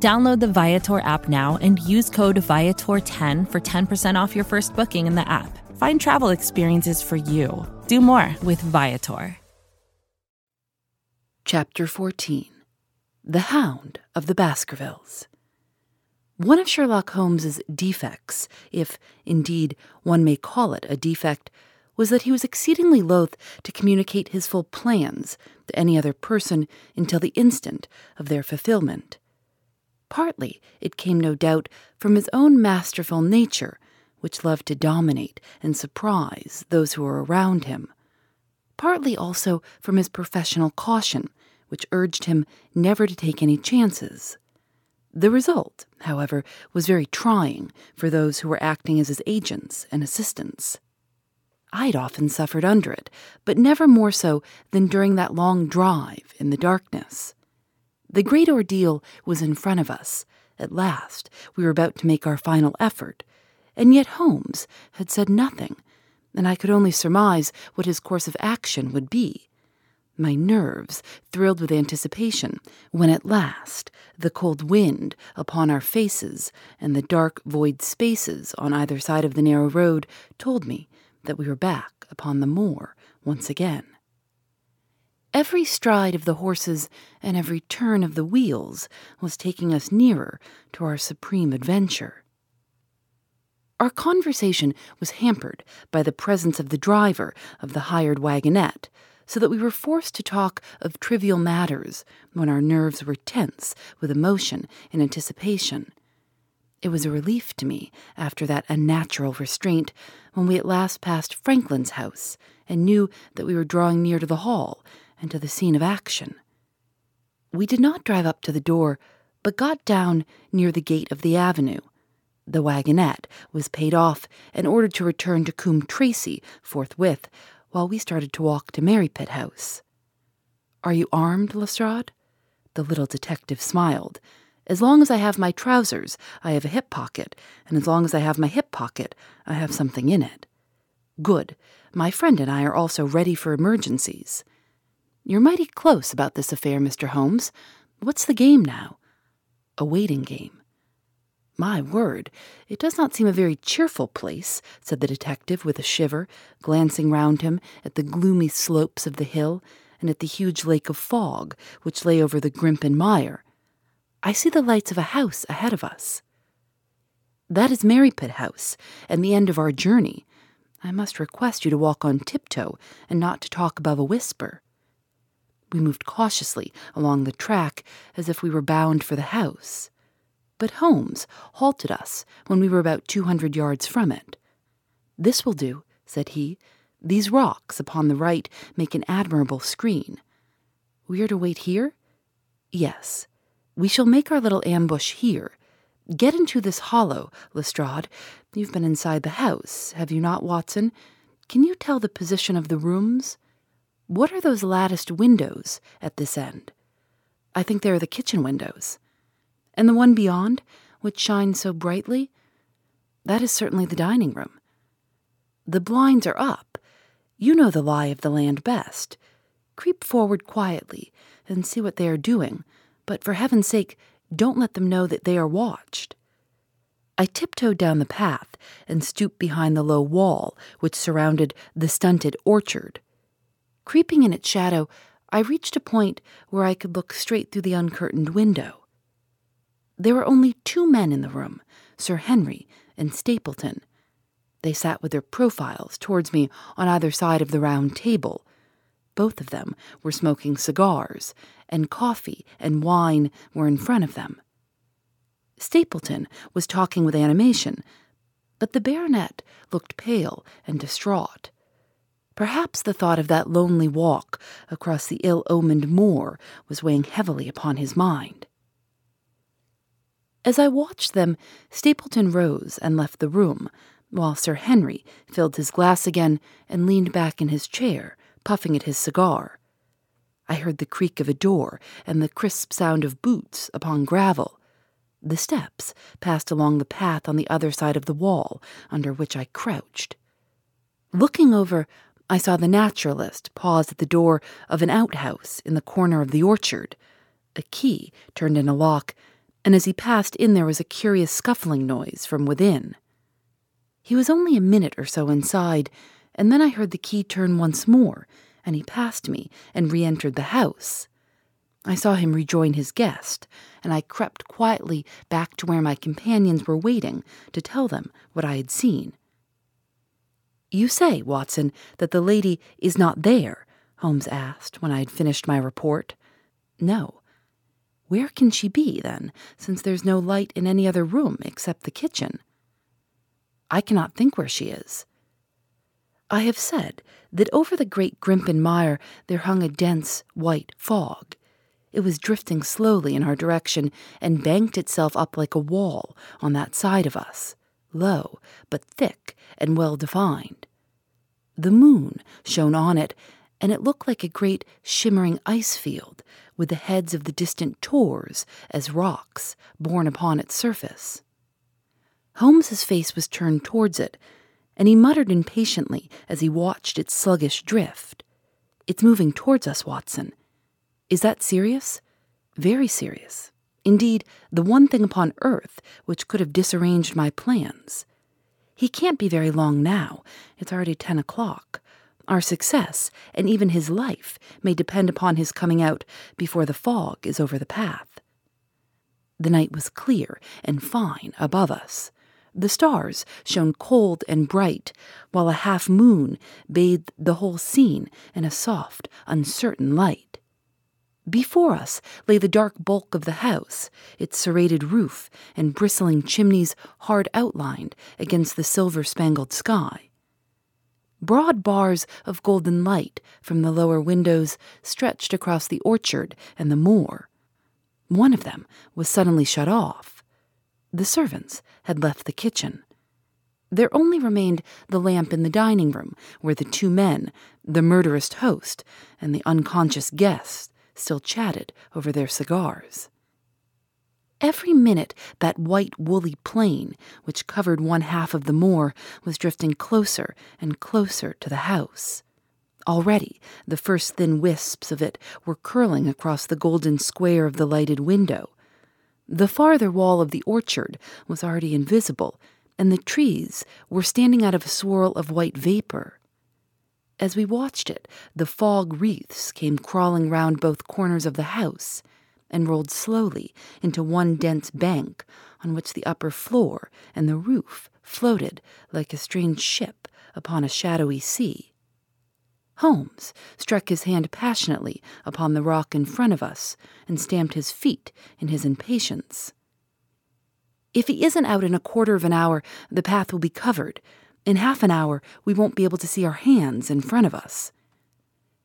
Download the Viator app now and use code Viator10 for 10% off your first booking in the app. Find travel experiences for you. Do more with Viator. Chapter 14 The Hound of the Baskervilles. One of Sherlock Holmes's defects, if indeed one may call it a defect, was that he was exceedingly loath to communicate his full plans to any other person until the instant of their fulfillment. Partly it came, no doubt, from his own masterful nature, which loved to dominate and surprise those who were around him. Partly also from his professional caution, which urged him never to take any chances. The result, however, was very trying for those who were acting as his agents and assistants. I'd often suffered under it, but never more so than during that long drive in the darkness. The great ordeal was in front of us. At last, we were about to make our final effort, and yet Holmes had said nothing, and I could only surmise what his course of action would be. My nerves thrilled with anticipation when at last the cold wind upon our faces and the dark void spaces on either side of the narrow road told me that we were back upon the moor once again. Every stride of the horses and every turn of the wheels was taking us nearer to our supreme adventure. Our conversation was hampered by the presence of the driver of the hired wagonette, so that we were forced to talk of trivial matters when our nerves were tense with emotion and anticipation. It was a relief to me, after that unnatural restraint, when we at last passed Frankland's house and knew that we were drawing near to the hall and to the scene of action. We did not drive up to the door, but got down near the gate of the avenue. The wagonette was paid off and ordered to return to Coombe Tracey forthwith, while we started to walk to Merripit House. Are you armed, Lestrade? The little detective smiled. As long as I have my trousers, I have a hip pocket, and as long as I have my hip pocket, I have something in it. Good. My friend and I are also ready for emergencies. You're mighty close about this affair, Mr. Holmes. What's the game now? A waiting game. My word, it does not seem a very cheerful place, said the detective with a shiver, glancing round him at the gloomy slopes of the hill and at the huge lake of fog which lay over the Grimpen Mire. I see the lights of a house ahead of us. That is Merripit House, and the end of our journey. I must request you to walk on tiptoe and not to talk above a whisper. We moved cautiously along the track as if we were bound for the house. But Holmes halted us when we were about two hundred yards from it. This will do, said he. These rocks upon the right make an admirable screen. We are to wait here? Yes. We shall make our little ambush here. Get into this hollow, Lestrade. You've been inside the house, have you not, Watson? Can you tell the position of the rooms? What are those latticed windows at this end? I think they are the kitchen windows. And the one beyond, which shines so brightly? That is certainly the dining room. The blinds are up. You know the lie of the land best. Creep forward quietly and see what they are doing, but for heaven's sake, don't let them know that they are watched. I tiptoed down the path and stooped behind the low wall which surrounded the stunted orchard. Creeping in its shadow, I reached a point where I could look straight through the uncurtained window. There were only two men in the room Sir Henry and Stapleton. They sat with their profiles towards me on either side of the round table. Both of them were smoking cigars, and coffee and wine were in front of them. Stapleton was talking with animation, but the baronet looked pale and distraught. Perhaps the thought of that lonely walk across the ill omened moor was weighing heavily upon his mind. As I watched them, Stapleton rose and left the room, while Sir Henry filled his glass again and leaned back in his chair, puffing at his cigar. I heard the creak of a door and the crisp sound of boots upon gravel. The steps passed along the path on the other side of the wall, under which I crouched. Looking over, I saw the naturalist pause at the door of an outhouse in the corner of the orchard. A key turned in a lock, and as he passed in, there was a curious scuffling noise from within. He was only a minute or so inside, and then I heard the key turn once more, and he passed me and re entered the house. I saw him rejoin his guest, and I crept quietly back to where my companions were waiting to tell them what I had seen. You say, Watson, that the lady is not there? Holmes asked when I had finished my report. No. Where can she be, then, since there's no light in any other room except the kitchen? I cannot think where she is. I have said that over the great Grimpen Mire there hung a dense white fog. It was drifting slowly in our direction and banked itself up like a wall on that side of us, low but thick and well defined. The moon shone on it, and it looked like a great shimmering ice field with the heads of the distant tors as rocks borne upon its surface. Holmes's face was turned towards it, and he muttered impatiently as he watched its sluggish drift. It's moving towards us, Watson. Is that serious? Very serious. Indeed, the one thing upon earth which could have disarranged my plans. He can't be very long now. It's already ten o'clock. Our success, and even his life, may depend upon his coming out before the fog is over the path. The night was clear and fine above us. The stars shone cold and bright, while a half moon bathed the whole scene in a soft, uncertain light. Before us lay the dark bulk of the house, its serrated roof and bristling chimneys hard outlined against the silver spangled sky. Broad bars of golden light from the lower windows stretched across the orchard and the moor. One of them was suddenly shut off. The servants had left the kitchen. There only remained the lamp in the dining room, where the two men, the murderous host, and the unconscious guest, still chatted over their cigars. Every minute, that white woolly plain, which covered one half of the moor, was drifting closer and closer to the house. Already, the first thin wisps of it were curling across the golden square of the lighted window, the farther wall of the orchard was already invisible, and the trees were standing out of a swirl of white vapor. As we watched it, the fog wreaths came crawling round both corners of the house and rolled slowly into one dense bank on which the upper floor and the roof floated like a strange ship upon a shadowy sea. Holmes struck his hand passionately upon the rock in front of us and stamped his feet in his impatience. If he isn't out in a quarter of an hour, the path will be covered. In half an hour, we won't be able to see our hands in front of us.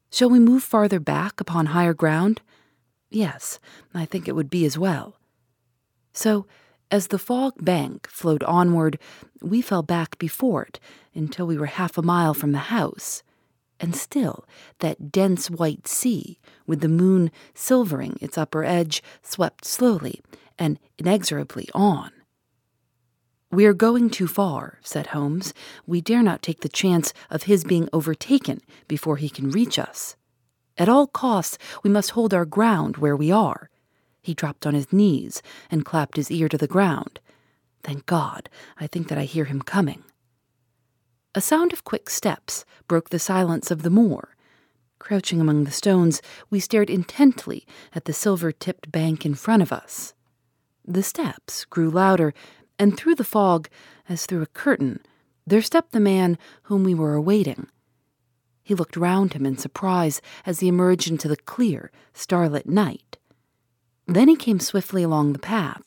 Shall we move farther back upon higher ground? Yes, I think it would be as well. So, as the fog bank flowed onward, we fell back before it until we were half a mile from the house and still that dense white sea, with the moon silvering its upper edge, swept slowly and inexorably on. We are going too far, said Holmes. We dare not take the chance of his being overtaken before he can reach us. At all costs, we must hold our ground where we are. He dropped on his knees and clapped his ear to the ground. Thank God, I think that I hear him coming. A sound of quick steps broke the silence of the moor. Crouching among the stones, we stared intently at the silver tipped bank in front of us. The steps grew louder, and through the fog, as through a curtain, there stepped the man whom we were awaiting. He looked round him in surprise as he emerged into the clear, starlit night. Then he came swiftly along the path,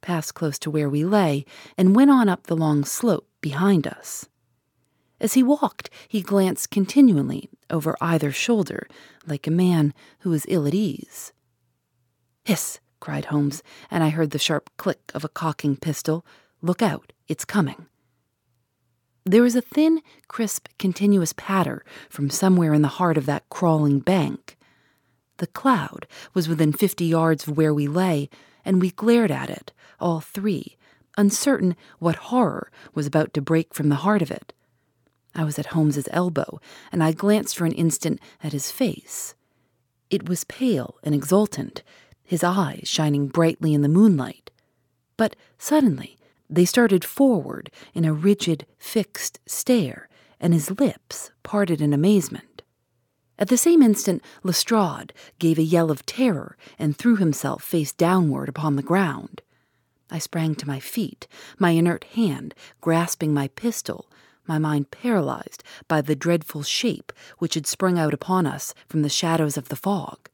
passed close to where we lay, and went on up the long slope behind us. As he walked, he glanced continually over either shoulder, like a man who was ill at ease. Hiss! Cried Holmes, and I heard the sharp click of a cocking pistol. Look out, it's coming. There was a thin, crisp, continuous patter from somewhere in the heart of that crawling bank. The cloud was within fifty yards of where we lay, and we glared at it, all three, uncertain what horror was about to break from the heart of it. I was at Holmes's elbow, and I glanced for an instant at his face. It was pale and exultant, his eyes shining brightly in the moonlight. But suddenly, they started forward in a rigid, fixed stare, and his lips parted in amazement. At the same instant, Lestrade gave a yell of terror and threw himself face downward upon the ground. I sprang to my feet, my inert hand grasping my pistol, my mind paralyzed by the dreadful shape which had sprung out upon us from the shadows of the fog.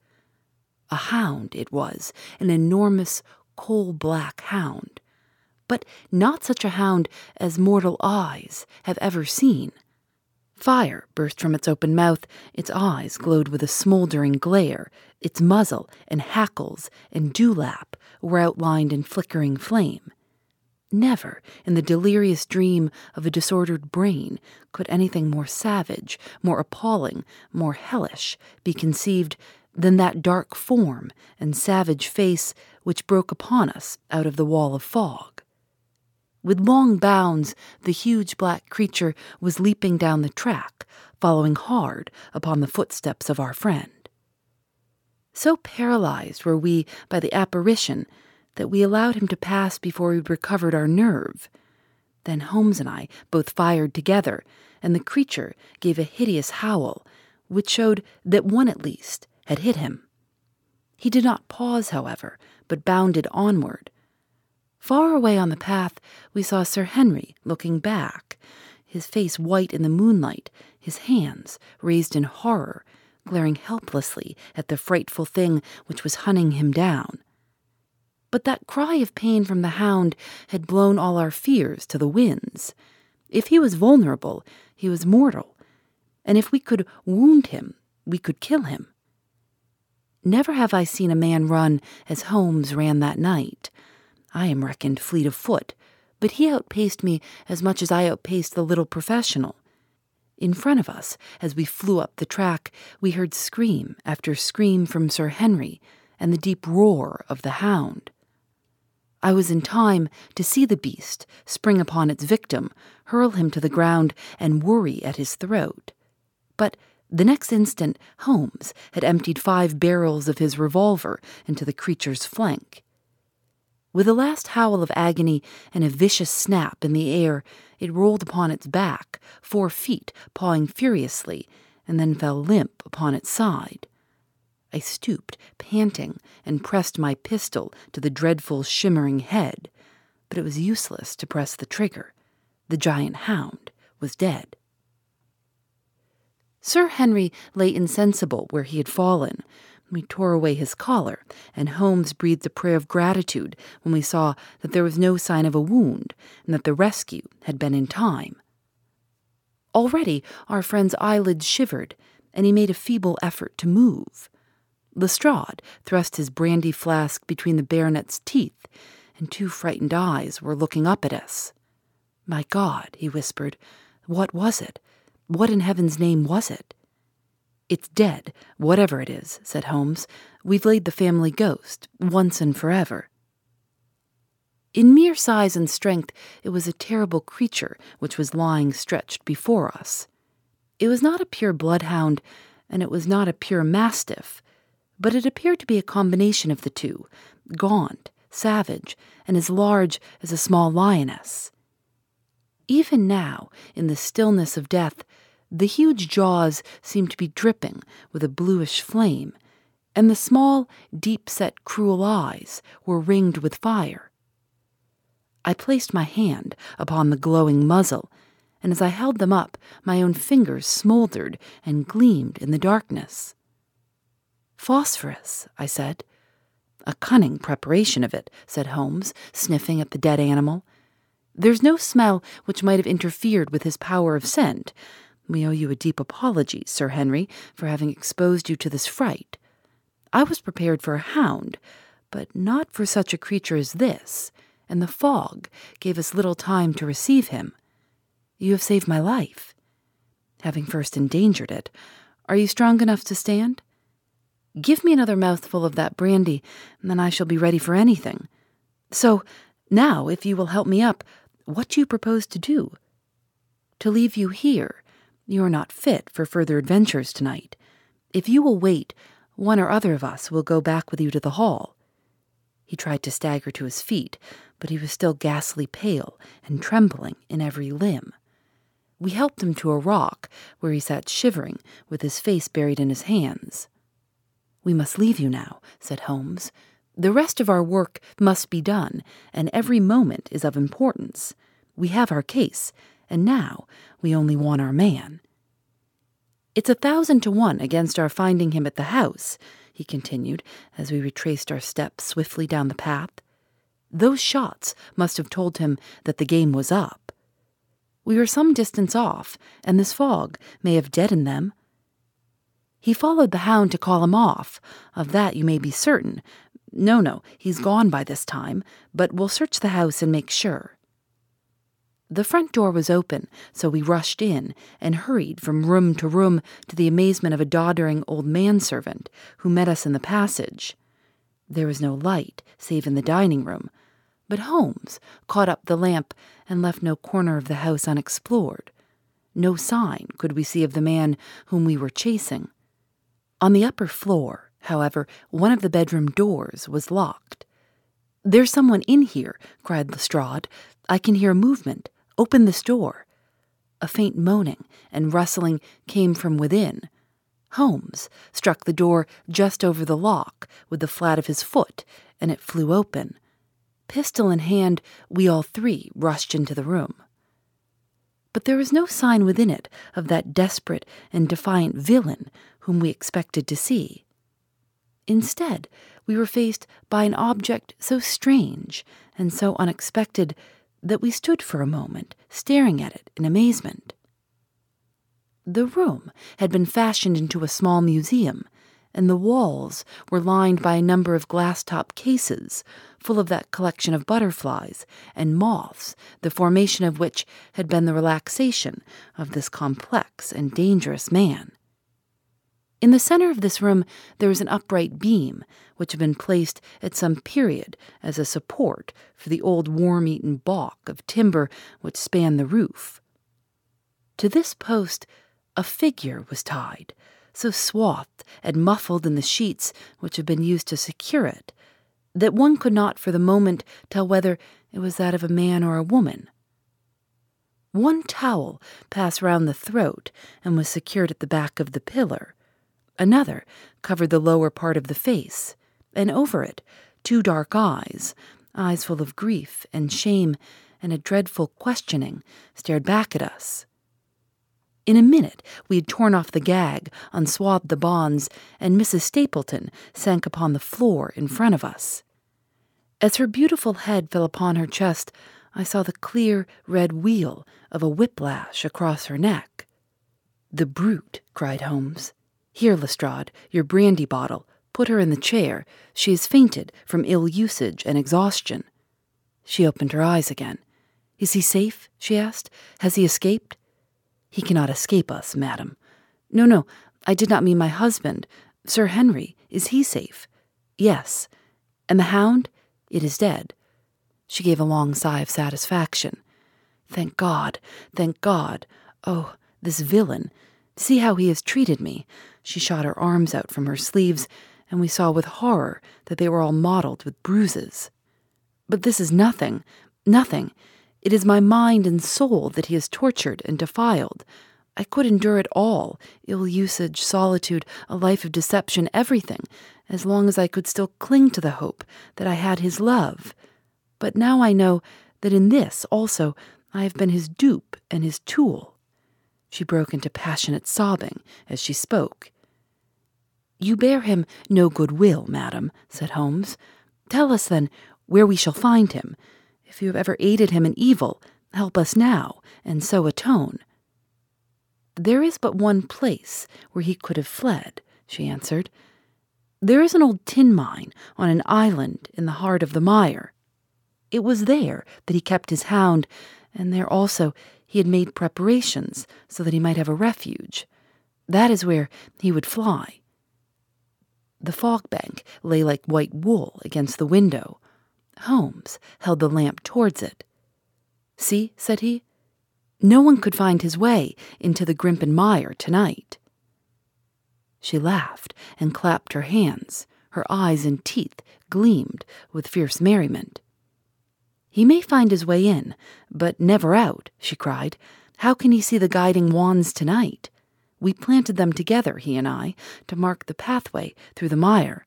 A hound it was, an enormous, coal black hound, but not such a hound as mortal eyes have ever seen. Fire burst from its open mouth, its eyes glowed with a smoldering glare, its muzzle and hackles and dewlap were outlined in flickering flame. Never, in the delirious dream of a disordered brain, could anything more savage, more appalling, more hellish be conceived than that dark form and savage face which broke upon us out of the wall of fog. With long bounds, the huge black creature was leaping down the track, following hard upon the footsteps of our friend. So paralyzed were we by the apparition that we allowed him to pass before we recovered our nerve. Then Holmes and I both fired together, and the creature gave a hideous howl, which showed that one at least had hit him. He did not pause, however, but bounded onward. Far away on the path, we saw Sir Henry looking back, his face white in the moonlight, his hands raised in horror, glaring helplessly at the frightful thing which was hunting him down. But that cry of pain from the hound had blown all our fears to the winds. If he was vulnerable, he was mortal, and if we could wound him, we could kill him. Never have I seen a man run as Holmes ran that night. I am reckoned fleet of foot, but he outpaced me as much as I outpaced the little professional. In front of us, as we flew up the track, we heard scream after scream from Sir Henry and the deep roar of the hound. I was in time to see the beast spring upon its victim, hurl him to the ground, and worry at his throat. But the next instant, Holmes had emptied five barrels of his revolver into the creature's flank. With a last howl of agony and a vicious snap in the air, it rolled upon its back, four feet, pawing furiously, and then fell limp upon its side. I stooped, panting, and pressed my pistol to the dreadful shimmering head, but it was useless to press the trigger. The giant hound was dead. Sir Henry lay insensible where he had fallen. We tore away his collar, and Holmes breathed a prayer of gratitude when we saw that there was no sign of a wound and that the rescue had been in time. Already our friend's eyelids shivered, and he made a feeble effort to move. Lestrade thrust his brandy flask between the baronet's teeth, and two frightened eyes were looking up at us. My God, he whispered, what was it? What in heaven's name was it? It's dead, whatever it is, said Holmes. We've laid the family ghost, once and forever. In mere size and strength, it was a terrible creature which was lying stretched before us. It was not a pure bloodhound, and it was not a pure mastiff but it appeared to be a combination of the two gaunt, savage, and as large as a small lioness. Even now, in the stillness of death, the huge jaws seemed to be dripping with a bluish flame, and the small, deep set, cruel eyes were ringed with fire. I placed my hand upon the glowing muzzle, and as I held them up, my own fingers smoldered and gleamed in the darkness. Phosphorus, I said. A cunning preparation of it, said Holmes, sniffing at the dead animal. There's no smell which might have interfered with his power of scent. We owe you a deep apology, Sir Henry, for having exposed you to this fright. I was prepared for a hound, but not for such a creature as this, and the fog gave us little time to receive him. You have saved my life. Having first endangered it, are you strong enough to stand? Give me another mouthful of that brandy, and then I shall be ready for anything. So, now, if you will help me up, what do you propose to do? To leave you here. You are not fit for further adventures tonight. If you will wait, one or other of us will go back with you to the hall. He tried to stagger to his feet, but he was still ghastly pale and trembling in every limb. We helped him to a rock, where he sat shivering, with his face buried in his hands. We must leave you now, said Holmes. The rest of our work must be done, and every moment is of importance. We have our case, and now we only want our man. It's a thousand to one against our finding him at the house, he continued as we retraced our steps swiftly down the path. Those shots must have told him that the game was up. We were some distance off, and this fog may have deadened them. He followed the hound to call him off, of that you may be certain. No, no, he's gone by this time, but we'll search the house and make sure. The front door was open, so we rushed in and hurried from room to room to the amazement of a doddering old manservant who met us in the passage. There was no light, save in the dining room, but Holmes caught up the lamp and left no corner of the house unexplored. No sign could we see of the man whom we were chasing. On the upper floor, however, one of the bedroom doors was locked. There's someone in here, cried Lestrade. I can hear movement. Open this door. A faint moaning and rustling came from within. Holmes struck the door just over the lock with the flat of his foot, and it flew open. Pistol in hand, we all three rushed into the room. But there was no sign within it of that desperate and defiant villain whom we expected to see. Instead, we were faced by an object so strange and so unexpected that we stood for a moment, staring at it in amazement. The room had been fashioned into a small museum, and the walls were lined by a number of glass top cases full of that collection of butterflies and moths, the formation of which had been the relaxation of this complex and dangerous man. In the center of this room there was an upright beam, which had been placed at some period as a support for the old worm eaten balk of timber which spanned the roof. To this post a figure was tied, so swathed and muffled in the sheets which had been used to secure it, that one could not for the moment tell whether it was that of a man or a woman. One towel passed round the throat and was secured at the back of the pillar Another covered the lower part of the face, and over it, two dark eyes, eyes full of grief and shame and a dreadful questioning, stared back at us. In a minute, we had torn off the gag, unswathed the bonds, and Mrs. Stapleton sank upon the floor in front of us. As her beautiful head fell upon her chest, I saw the clear red wheal of a whiplash across her neck. The brute, cried Holmes. Here, Lestrade, your brandy bottle. Put her in the chair. She has fainted from ill usage and exhaustion. She opened her eyes again. Is he safe? she asked. Has he escaped? He cannot escape us, madam. No, no, I did not mean my husband. Sir Henry, is he safe? Yes. And the hound? It is dead. She gave a long sigh of satisfaction. Thank God, thank God. Oh, this villain. See how he has treated me. She shot her arms out from her sleeves, and we saw with horror that they were all mottled with bruises. But this is nothing, nothing. It is my mind and soul that he has tortured and defiled. I could endure it all ill usage, solitude, a life of deception, everything, as long as I could still cling to the hope that I had his love. But now I know that in this also I have been his dupe and his tool. She broke into passionate sobbing as she spoke. You bear him no good will, madam, said Holmes. Tell us, then, where we shall find him. If you have ever aided him in evil, help us now, and so atone. There is but one place where he could have fled, she answered. There is an old tin mine on an island in the heart of the mire. It was there that he kept his hound, and there also he had made preparations so that he might have a refuge. That is where he would fly. The fog bank lay like white wool against the window. Holmes held the lamp towards it. See, said he, no one could find his way into the Grimpen mire tonight. She laughed and clapped her hands. Her eyes and teeth gleamed with fierce merriment. He may find his way in, but never out, she cried. How can he see the guiding wands tonight? We planted them together, he and I, to mark the pathway through the mire.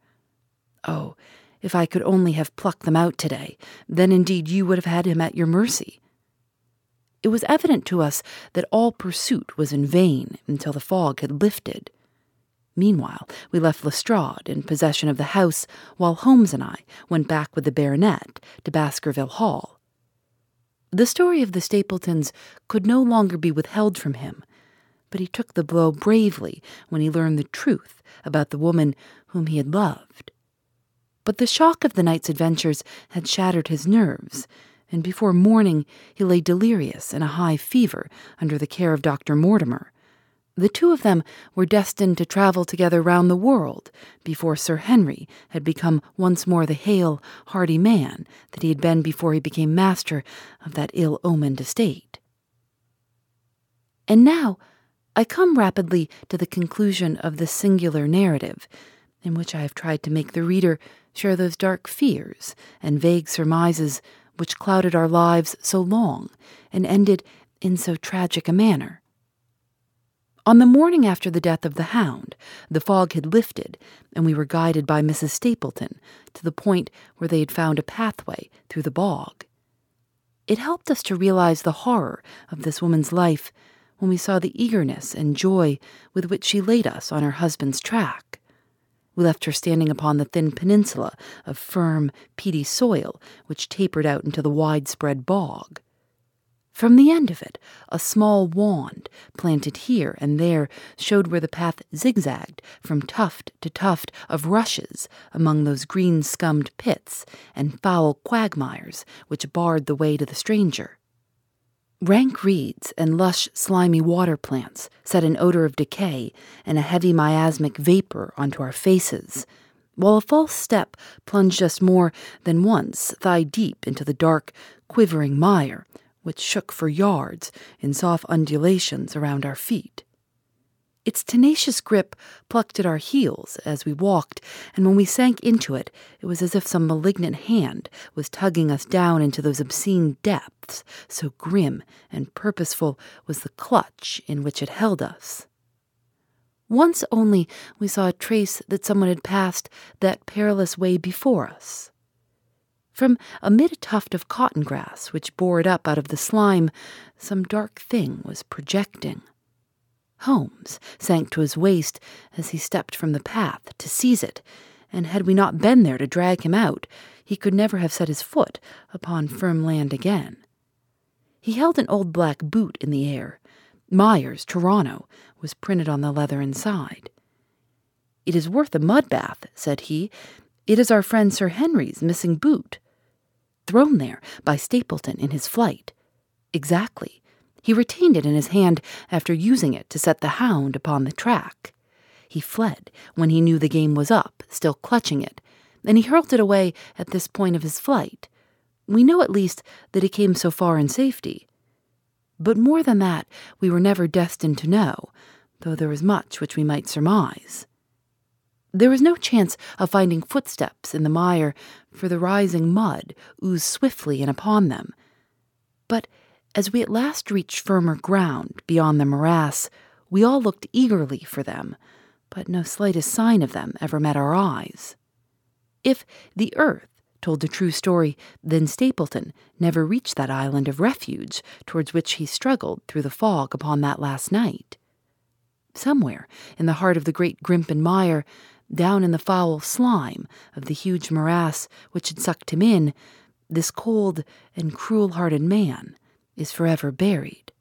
Oh, if I could only have plucked them out today, then indeed you would have had him at your mercy. It was evident to us that all pursuit was in vain until the fog had lifted. Meanwhile, we left Lestrade in possession of the house, while Holmes and I went back with the baronet to Baskerville Hall. The story of the Stapletons could no longer be withheld from him, but he took the blow bravely when he learned the truth about the woman whom he had loved. But the shock of the night's adventures had shattered his nerves, and before morning he lay delirious in a high fever under the care of Dr. Mortimer. The two of them were destined to travel together round the world before Sir Henry had become once more the hale, hearty man that he had been before he became master of that ill omened estate. And now I come rapidly to the conclusion of this singular narrative, in which I have tried to make the reader share those dark fears and vague surmises which clouded our lives so long and ended in so tragic a manner. On the morning after the death of the hound, the fog had lifted, and we were guided by Mrs. Stapleton to the point where they had found a pathway through the bog. It helped us to realize the horror of this woman's life when we saw the eagerness and joy with which she laid us on her husband's track. We left her standing upon the thin peninsula of firm, peaty soil which tapered out into the widespread bog. From the end of it, a small wand, planted here and there, showed where the path zigzagged from tuft to tuft of rushes among those green scummed pits and foul quagmires which barred the way to the stranger. Rank reeds and lush, slimy water plants set an odor of decay and a heavy miasmic vapor onto our faces, while a false step plunged us more than once thigh deep into the dark, quivering mire, which shook for yards in soft undulations around our feet. Its tenacious grip plucked at our heels as we walked, and when we sank into it, it was as if some malignant hand was tugging us down into those obscene depths, so grim and purposeful was the clutch in which it held us. Once only we saw a trace that someone had passed that perilous way before us. From amid a tuft of cotton grass which bored up out of the slime, some dark thing was projecting. Holmes sank to his waist as he stepped from the path to seize it, and had we not been there to drag him out, he could never have set his foot upon firm land again. He held an old black boot in the air. Meyers, Toronto, was printed on the leather inside. It is worth a mud bath, said he. It is our friend Sir Henry's missing boot. Thrown there by Stapleton in his flight. Exactly. He retained it in his hand after using it to set the hound upon the track. He fled when he knew the game was up, still clutching it, and he hurled it away at this point of his flight. We know at least that he came so far in safety. But more than that, we were never destined to know, though there was much which we might surmise. There was no chance of finding footsteps in the mire, for the rising mud oozed swiftly in upon them. But as we at last reached firmer ground beyond the morass, we all looked eagerly for them, but no slightest sign of them ever met our eyes. If the earth told the true story, then Stapleton never reached that island of refuge towards which he struggled through the fog upon that last night. Somewhere in the heart of the great Grimpen mire, down in the foul slime of the huge morass which had sucked him in, this cold and cruel hearted man is forever buried.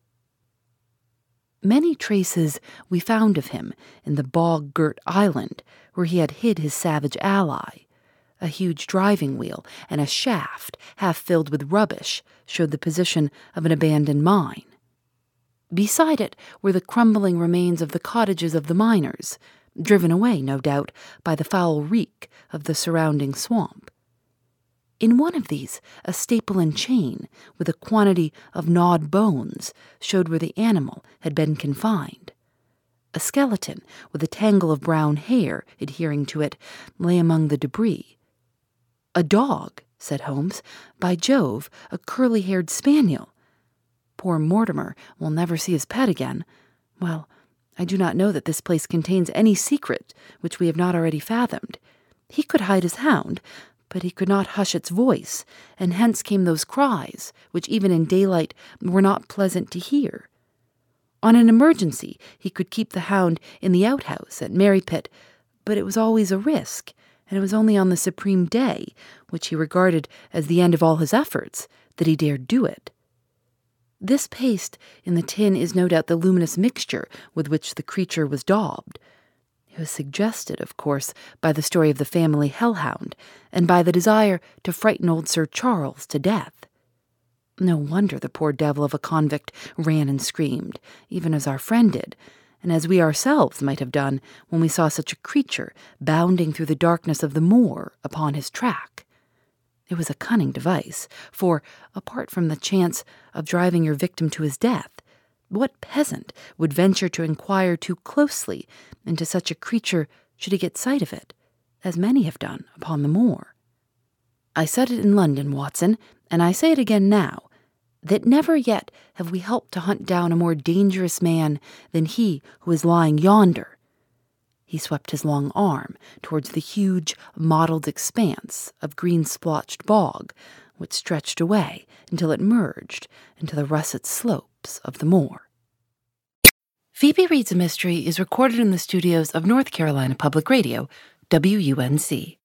Many traces we found of him in the bog girt island where he had hid his savage ally. A huge driving wheel and a shaft, half filled with rubbish, showed the position of an abandoned mine. Beside it were the crumbling remains of the cottages of the miners, driven away, no doubt, by the foul reek of the surrounding swamp. In one of these, a staple and chain with a quantity of gnawed bones showed where the animal had been confined. A skeleton with a tangle of brown hair adhering to it lay among the debris. A dog, said Holmes. By Jove, a curly haired spaniel. Poor Mortimer will never see his pet again. Well, I do not know that this place contains any secret which we have not already fathomed. He could hide his hound, but he could not hush its voice, and hence came those cries, which even in daylight were not pleasant to hear. On an emergency, he could keep the hound in the outhouse at Merripit, but it was always a risk, and it was only on the supreme day, which he regarded as the end of all his efforts, that he dared do it. This paste in the tin is no doubt the luminous mixture with which the creature was daubed. It was suggested, of course, by the story of the family hellhound, and by the desire to frighten old Sir Charles to death. No wonder the poor devil of a convict ran and screamed, even as our friend did, and as we ourselves might have done when we saw such a creature bounding through the darkness of the moor upon his track. It was a cunning device, for, apart from the chance of driving your victim to his death, what peasant would venture to inquire too closely into such a creature should he get sight of it, as many have done upon the moor? I said it in London, Watson, and I say it again now, that never yet have we helped to hunt down a more dangerous man than he who is lying yonder he swept his long arm towards the huge, mottled expanse of green splotched bog, which stretched away until it merged into the russet slopes of the moor. Phoebe Reads a Mystery is recorded in the studios of North Carolina Public Radio, WUNC.